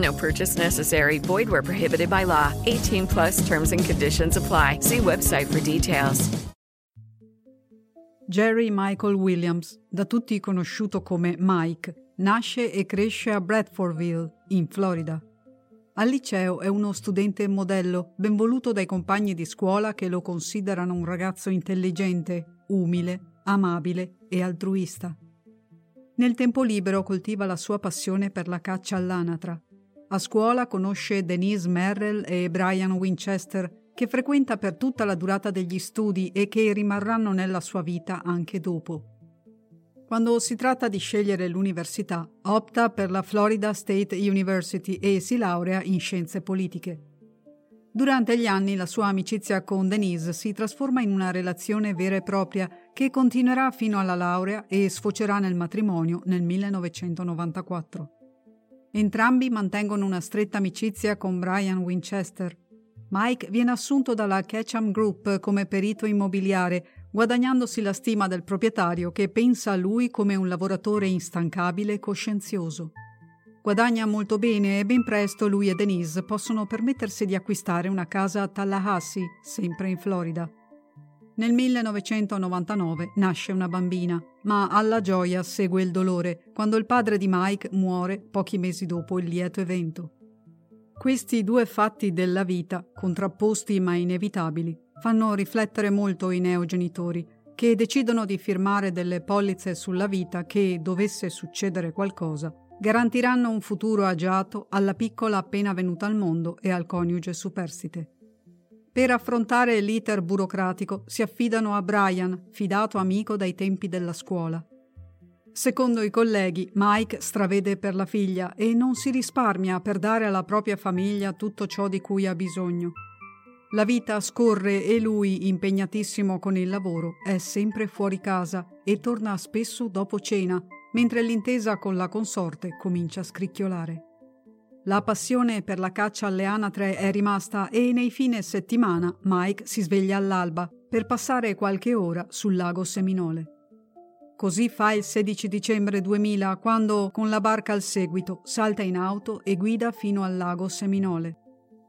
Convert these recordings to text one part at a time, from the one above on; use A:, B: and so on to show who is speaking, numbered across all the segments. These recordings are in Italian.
A: No purchase necessary. Void where prohibited by law. 18 plus terms and conditions apply. See website for details.
B: Jerry Michael Williams, da tutti conosciuto come Mike, nasce e cresce a Bradfordville, in Florida. Al liceo è uno studente modello, ben voluto dai compagni di scuola che lo considerano un ragazzo intelligente, umile, amabile e altruista. Nel tempo libero coltiva la sua passione per la caccia all'anatra. A scuola conosce Denise Merrill e Brian Winchester, che frequenta per tutta la durata degli studi e che rimarranno nella sua vita anche dopo. Quando si tratta di scegliere l'università, opta per la Florida State University e si laurea in scienze politiche. Durante gli anni la sua amicizia con Denise si trasforma in una relazione vera e propria che continuerà fino alla laurea e sfocerà nel matrimonio nel 1994. Entrambi mantengono una stretta amicizia con Brian Winchester, Mike viene assunto dalla Ketchum Group come perito immobiliare, guadagnandosi la stima del proprietario che pensa a lui come un lavoratore instancabile e coscienzioso. Guadagna molto bene e ben presto lui e Denise possono permettersi di acquistare una casa a Tallahassee, sempre in Florida. Nel 1999 nasce una bambina, ma alla gioia segue il dolore quando il padre di Mike muore pochi mesi dopo il lieto evento. Questi due fatti della vita, contrapposti ma inevitabili, fanno riflettere molto i neogenitori, che decidono di firmare delle polizze sulla vita che, dovesse succedere qualcosa, garantiranno un futuro agiato alla piccola appena venuta al mondo e al coniuge superstite. Per affrontare l'iter burocratico si affidano a Brian, fidato amico dai tempi della scuola, Secondo i colleghi, Mike stravede per la figlia e non si risparmia per dare alla propria famiglia tutto ciò di cui ha bisogno. La vita scorre e lui, impegnatissimo con il lavoro, è sempre fuori casa e torna spesso dopo cena, mentre l'intesa con la consorte comincia a scricchiolare. La passione per la caccia alle anatre è rimasta e nei fine settimana Mike si sveglia all'alba per passare qualche ora sul lago Seminole. Così fa il 16 dicembre 2000 quando, con la barca al seguito, salta in auto e guida fino al lago Seminole.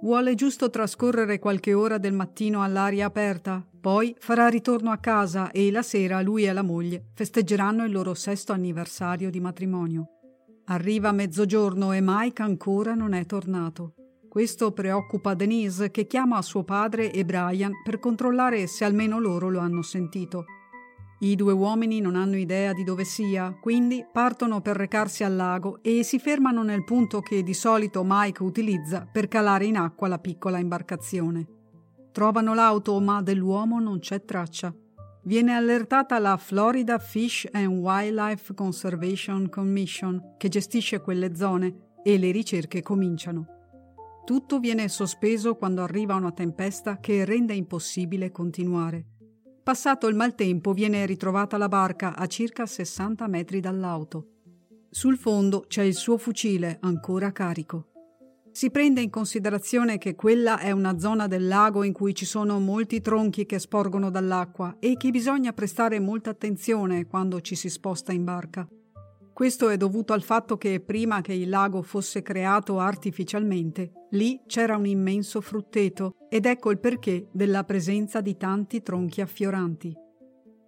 B: Vuole giusto trascorrere qualche ora del mattino all'aria aperta, poi farà ritorno a casa e la sera lui e la moglie festeggeranno il loro sesto anniversario di matrimonio. Arriva mezzogiorno e Mike ancora non è tornato. Questo preoccupa Denise che chiama suo padre e Brian per controllare se almeno loro lo hanno sentito. I due uomini non hanno idea di dove sia, quindi partono per recarsi al lago e si fermano nel punto che di solito Mike utilizza per calare in acqua la piccola imbarcazione. Trovano l'auto, ma dell'uomo non c'è traccia. Viene allertata la Florida Fish and Wildlife Conservation Commission, che gestisce quelle zone, e le ricerche cominciano. Tutto viene sospeso quando arriva una tempesta che rende impossibile continuare. Passato il maltempo viene ritrovata la barca a circa 60 metri dall'auto. Sul fondo c'è il suo fucile ancora carico. Si prende in considerazione che quella è una zona del lago in cui ci sono molti tronchi che sporgono dall'acqua e che bisogna prestare molta attenzione quando ci si sposta in barca. Questo è dovuto al fatto che prima che il lago fosse creato artificialmente, lì c'era un immenso frutteto ed ecco il perché della presenza di tanti tronchi affioranti.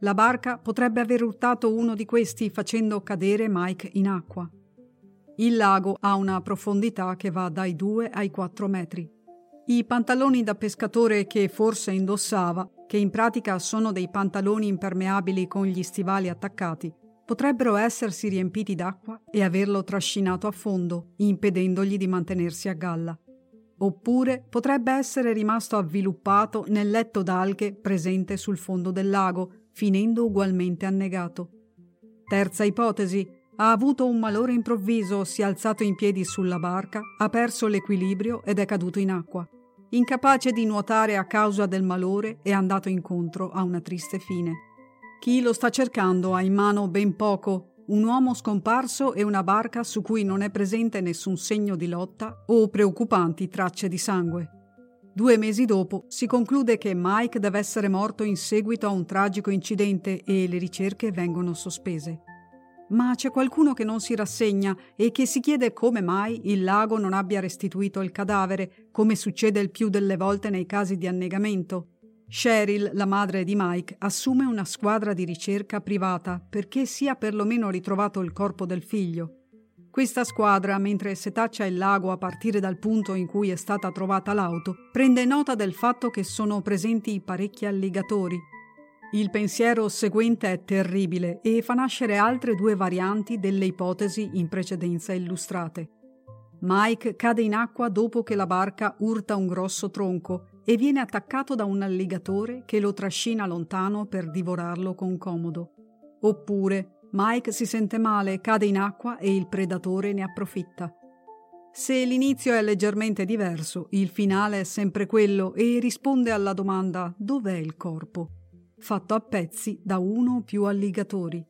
B: La barca potrebbe aver urtato uno di questi facendo cadere Mike in acqua. Il lago ha una profondità che va dai 2 ai 4 metri. I pantaloni da pescatore che forse indossava, che in pratica sono dei pantaloni impermeabili con gli stivali attaccati, potrebbero essersi riempiti d'acqua e averlo trascinato a fondo, impedendogli di mantenersi a galla. Oppure potrebbe essere rimasto avviluppato nel letto d'alghe presente sul fondo del lago, finendo ugualmente annegato. Terza ipotesi, ha avuto un malore improvviso, si è alzato in piedi sulla barca, ha perso l'equilibrio ed è caduto in acqua. Incapace di nuotare a causa del malore, è andato incontro a una triste fine. Chi lo sta cercando ha in mano ben poco, un uomo scomparso e una barca su cui non è presente nessun segno di lotta o preoccupanti tracce di sangue. Due mesi dopo si conclude che Mike deve essere morto in seguito a un tragico incidente e le ricerche vengono sospese. Ma c'è qualcuno che non si rassegna e che si chiede come mai il lago non abbia restituito il cadavere, come succede il più delle volte nei casi di annegamento. Cheryl, la madre di Mike, assume una squadra di ricerca privata perché sia perlomeno ritrovato il corpo del figlio. Questa squadra, mentre setaccia il lago a partire dal punto in cui è stata trovata l'auto, prende nota del fatto che sono presenti parecchi alligatori. Il pensiero seguente è terribile e fa nascere altre due varianti delle ipotesi in precedenza illustrate. Mike cade in acqua dopo che la barca urta un grosso tronco e viene attaccato da un alligatore che lo trascina lontano per divorarlo con comodo. Oppure Mike si sente male, cade in acqua e il predatore ne approfitta. Se l'inizio è leggermente diverso, il finale è sempre quello e risponde alla domanda dov'è il corpo, fatto a pezzi da uno o più alligatori.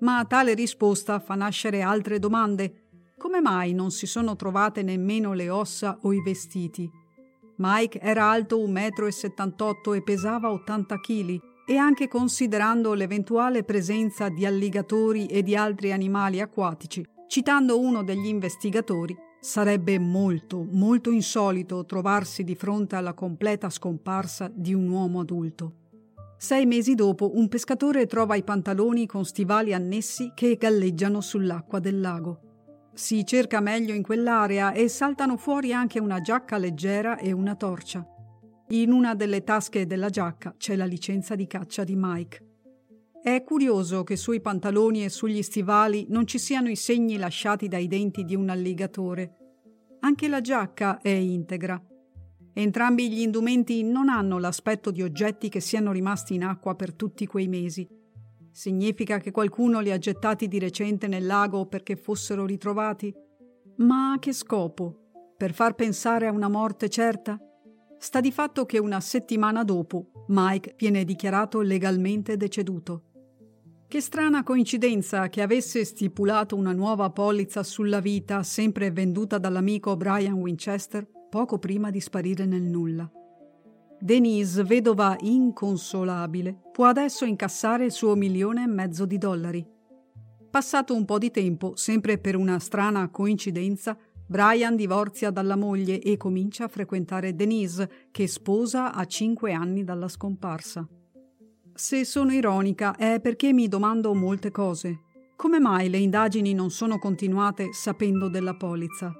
B: Ma tale risposta fa nascere altre domande. Come mai non si sono trovate nemmeno le ossa o i vestiti? Mike era alto 1,78 m e pesava 80 kg e anche considerando l'eventuale presenza di alligatori e di altri animali acquatici, citando uno degli investigatori, sarebbe molto, molto insolito trovarsi di fronte alla completa scomparsa di un uomo adulto. Sei mesi dopo un pescatore trova i pantaloni con stivali annessi che galleggiano sull'acqua del lago. Si cerca meglio in quell'area e saltano fuori anche una giacca leggera e una torcia. In una delle tasche della giacca c'è la licenza di caccia di Mike. È curioso che sui pantaloni e sugli stivali non ci siano i segni lasciati dai denti di un alligatore. Anche la giacca è integra. Entrambi gli indumenti non hanno l'aspetto di oggetti che siano rimasti in acqua per tutti quei mesi. Significa che qualcuno li ha gettati di recente nel lago perché fossero ritrovati? Ma a che scopo? Per far pensare a una morte certa? Sta di fatto che una settimana dopo Mike viene dichiarato legalmente deceduto. Che strana coincidenza che avesse stipulato una nuova polizza sulla vita sempre venduta dall'amico Brian Winchester poco prima di sparire nel nulla. Denise, vedova inconsolabile, può adesso incassare il suo milione e mezzo di dollari. Passato un po' di tempo, sempre per una strana coincidenza, Brian divorzia dalla moglie e comincia a frequentare Denise, che sposa a cinque anni dalla scomparsa. Se sono ironica è perché mi domando molte cose. Come mai le indagini non sono continuate sapendo della polizza?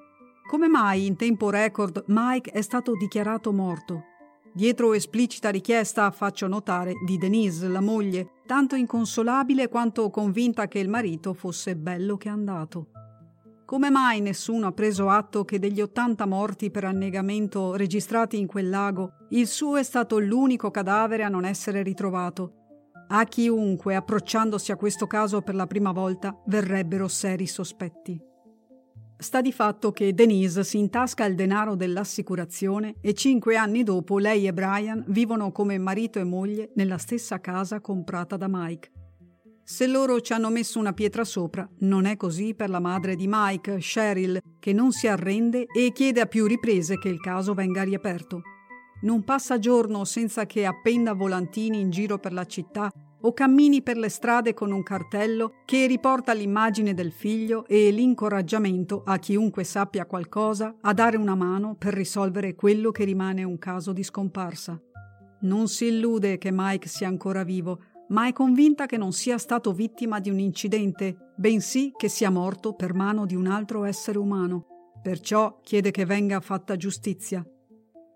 B: Come mai in tempo record Mike è stato dichiarato morto? Dietro esplicita richiesta, faccio notare, di Denise, la moglie, tanto inconsolabile quanto convinta che il marito fosse bello che andato. Come mai nessuno ha preso atto che degli 80 morti per annegamento registrati in quel lago, il suo è stato l'unico cadavere a non essere ritrovato? A chiunque, approcciandosi a questo caso per la prima volta, verrebbero seri sospetti. Sta di fatto che Denise si intasca il denaro dell'assicurazione e cinque anni dopo lei e Brian vivono come marito e moglie nella stessa casa comprata da Mike. Se loro ci hanno messo una pietra sopra, non è così per la madre di Mike, Cheryl, che non si arrende e chiede a più riprese che il caso venga riaperto. Non passa giorno senza che appenda volantini in giro per la città o cammini per le strade con un cartello che riporta l'immagine del figlio e l'incoraggiamento a chiunque sappia qualcosa a dare una mano per risolvere quello che rimane un caso di scomparsa. Non si illude che Mike sia ancora vivo, ma è convinta che non sia stato vittima di un incidente, bensì che sia morto per mano di un altro essere umano. Perciò chiede che venga fatta giustizia.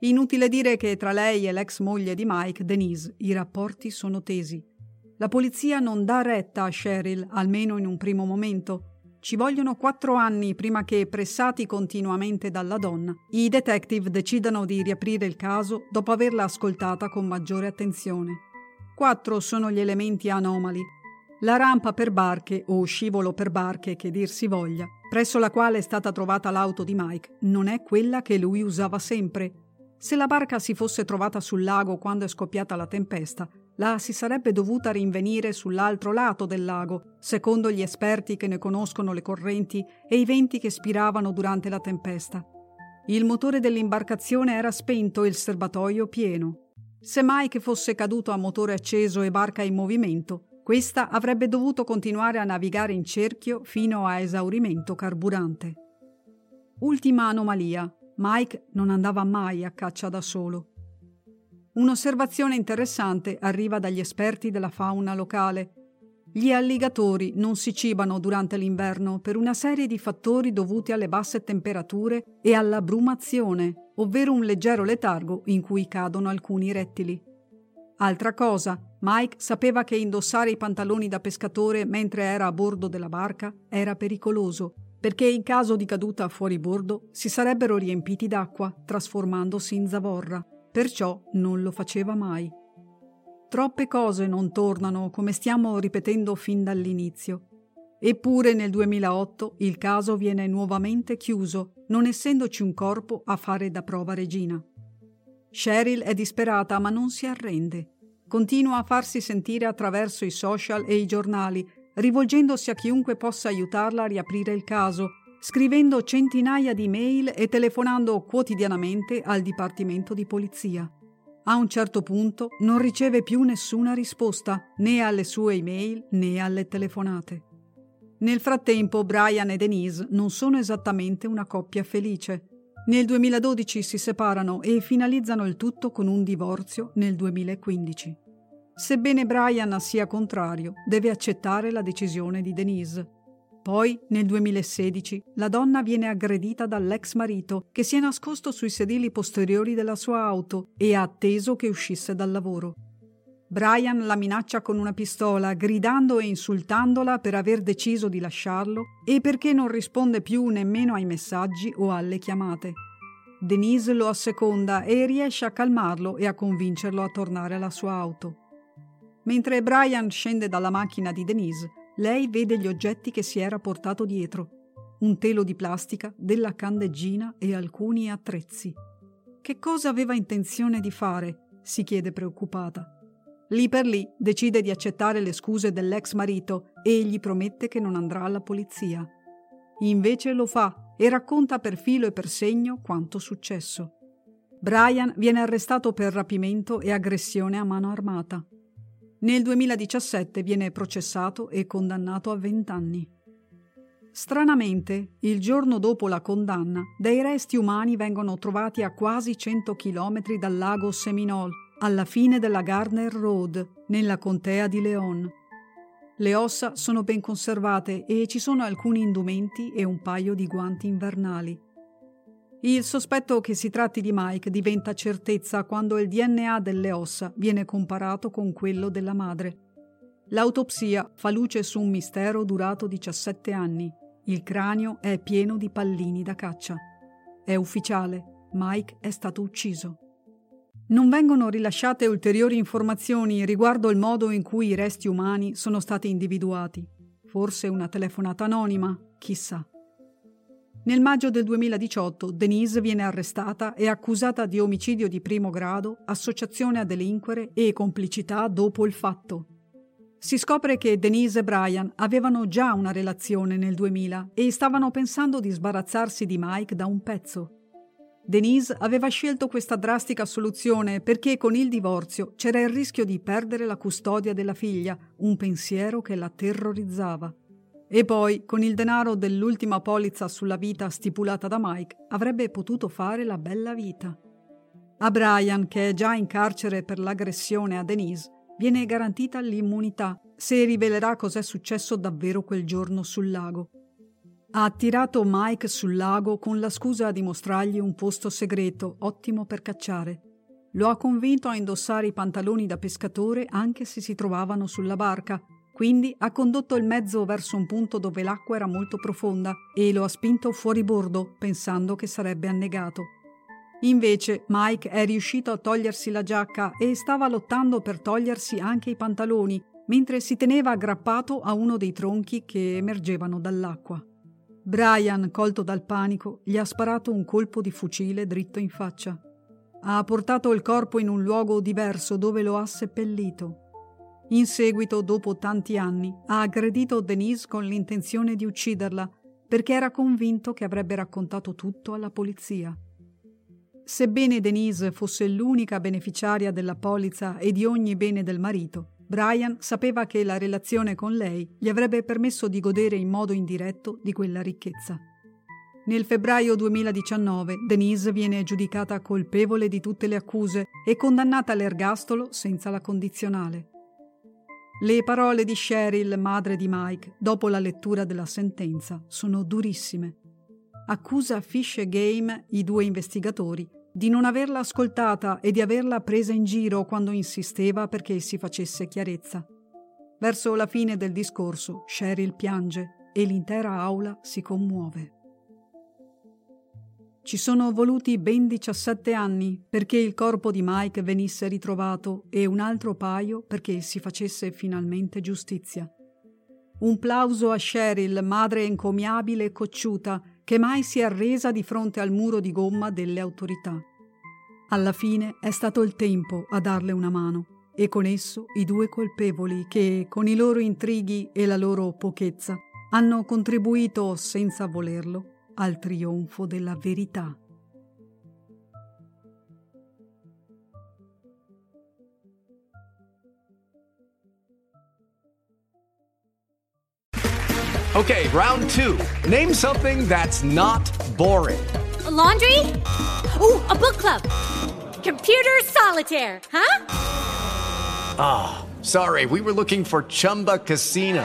B: Inutile dire che tra lei e l'ex moglie di Mike, Denise, i rapporti sono tesi. La polizia non dà retta a Cheryl, almeno in un primo momento. Ci vogliono quattro anni prima che, pressati continuamente dalla donna, i detective decidano di riaprire il caso dopo averla ascoltata con maggiore attenzione. Quattro sono gli elementi anomali. La rampa per barche, o scivolo per barche che dir si voglia, presso la quale è stata trovata l'auto di Mike, non è quella che lui usava sempre. Se la barca si fosse trovata sul lago quando è scoppiata la tempesta, la si sarebbe dovuta rinvenire sull'altro lato del lago, secondo gli esperti che ne conoscono le correnti e i venti che spiravano durante la tempesta. Il motore dell'imbarcazione era spento e il serbatoio pieno. Se mai che fosse caduto a motore acceso e barca in movimento, questa avrebbe dovuto continuare a navigare in cerchio fino a esaurimento carburante. Ultima anomalia. Mike non andava mai a caccia da solo. Un'osservazione interessante arriva dagli esperti della fauna locale. Gli alligatori non si cibano durante l'inverno per una serie di fattori dovuti alle basse temperature e alla brumazione, ovvero un leggero letargo in cui cadono alcuni rettili. Altra cosa, Mike sapeva che indossare i pantaloni da pescatore mentre era a bordo della barca era pericoloso, perché in caso di caduta fuori bordo si sarebbero riempiti d'acqua, trasformandosi in zavorra perciò non lo faceva mai. Troppe cose non tornano, come stiamo ripetendo fin dall'inizio. Eppure nel 2008 il caso viene nuovamente chiuso, non essendoci un corpo a fare da prova regina. Cheryl è disperata ma non si arrende. Continua a farsi sentire attraverso i social e i giornali, rivolgendosi a chiunque possa aiutarla a riaprire il caso, scrivendo centinaia di mail e telefonando quotidianamente al Dipartimento di Polizia. A un certo punto non riceve più nessuna risposta né alle sue email né alle telefonate. Nel frattempo Brian e Denise non sono esattamente una coppia felice. Nel 2012 si separano e finalizzano il tutto con un divorzio nel 2015. Sebbene Brian sia contrario, deve accettare la decisione di Denise. Poi, nel 2016, la donna viene aggredita dall'ex marito che si è nascosto sui sedili posteriori della sua auto e ha atteso che uscisse dal lavoro. Brian la minaccia con una pistola, gridando e insultandola per aver deciso di lasciarlo e perché non risponde più nemmeno ai messaggi o alle chiamate. Denise lo asseconda e riesce a calmarlo e a convincerlo a tornare alla sua auto. Mentre Brian scende dalla macchina di Denise, lei vede gli oggetti che si era portato dietro, un telo di plastica, della candeggina e alcuni attrezzi. Che cosa aveva intenzione di fare? si chiede preoccupata. Lì per lì decide di accettare le scuse dell'ex marito e gli promette che non andrà alla polizia. Invece lo fa e racconta per filo e per segno quanto successo. Brian viene arrestato per rapimento e aggressione a mano armata. Nel 2017 viene processato e condannato a 20 anni. Stranamente, il giorno dopo la condanna, dei resti umani vengono trovati a quasi 100 km dal lago Seminole, alla fine della Gardner Road, nella contea di Leon. Le ossa sono ben conservate e ci sono alcuni indumenti e un paio di guanti invernali. Il sospetto che si tratti di Mike diventa certezza quando il DNA delle ossa viene comparato con quello della madre. L'autopsia fa luce su un mistero durato 17 anni. Il cranio è pieno di pallini da caccia. È ufficiale, Mike è stato ucciso. Non vengono rilasciate ulteriori informazioni riguardo il modo in cui i resti umani sono stati individuati. Forse una telefonata anonima, chissà. Nel maggio del 2018 Denise viene arrestata e accusata di omicidio di primo grado, associazione a delinquere e complicità dopo il fatto. Si scopre che Denise e Brian avevano già una relazione nel 2000 e stavano pensando di sbarazzarsi di Mike da un pezzo. Denise aveva scelto questa drastica soluzione perché con il divorzio c'era il rischio di perdere la custodia della figlia, un pensiero che la terrorizzava. E poi, con il denaro dell'ultima polizza sulla vita stipulata da Mike, avrebbe potuto fare la bella vita. A Brian, che è già in carcere per l'aggressione a Denise, viene garantita l'immunità se rivelerà cos'è successo davvero quel giorno sul lago. Ha attirato Mike sul lago con la scusa di mostrargli un posto segreto, ottimo per cacciare. Lo ha convinto a indossare i pantaloni da pescatore anche se si trovavano sulla barca, quindi ha condotto il mezzo verso un punto dove l'acqua era molto profonda e lo ha spinto fuori bordo pensando che sarebbe annegato. Invece Mike è riuscito a togliersi la giacca e stava lottando per togliersi anche i pantaloni, mentre si teneva aggrappato a uno dei tronchi che emergevano dall'acqua. Brian, colto dal panico, gli ha sparato un colpo di fucile dritto in faccia. Ha portato il corpo in un luogo diverso dove lo ha seppellito. In seguito, dopo tanti anni, ha aggredito Denise con l'intenzione di ucciderla perché era convinto che avrebbe raccontato tutto alla polizia. Sebbene Denise fosse l'unica beneficiaria della polizza e di ogni bene del marito, Brian sapeva che la relazione con lei gli avrebbe permesso di godere in modo indiretto di quella ricchezza. Nel febbraio 2019 Denise viene giudicata colpevole di tutte le accuse e condannata all'ergastolo senza la condizionale. Le parole di Cheryl, madre di Mike, dopo la lettura della sentenza, sono durissime. Accusa Fish Game, i due investigatori, di non averla ascoltata e di averla presa in giro quando insisteva perché si facesse chiarezza. Verso la fine del discorso, Cheryl piange e l'intera aula si commuove. Ci sono voluti ben 17 anni perché il corpo di Mike venisse ritrovato e un altro paio perché si facesse finalmente giustizia. Un plauso a Cheryl, madre encomiabile e cocciuta, che mai si è arresa di fronte al muro di gomma delle autorità. Alla fine è stato il tempo a darle una mano e con esso i due colpevoli che, con i loro intrighi e la loro pochezza, hanno contribuito senza volerlo al trionfo della verità.
C: Okay, round two. Name something that's not boring.
D: A laundry? Ooh, a book club. Computer solitaire, huh?
C: Ah, oh, sorry, we were looking for Chumba Casino.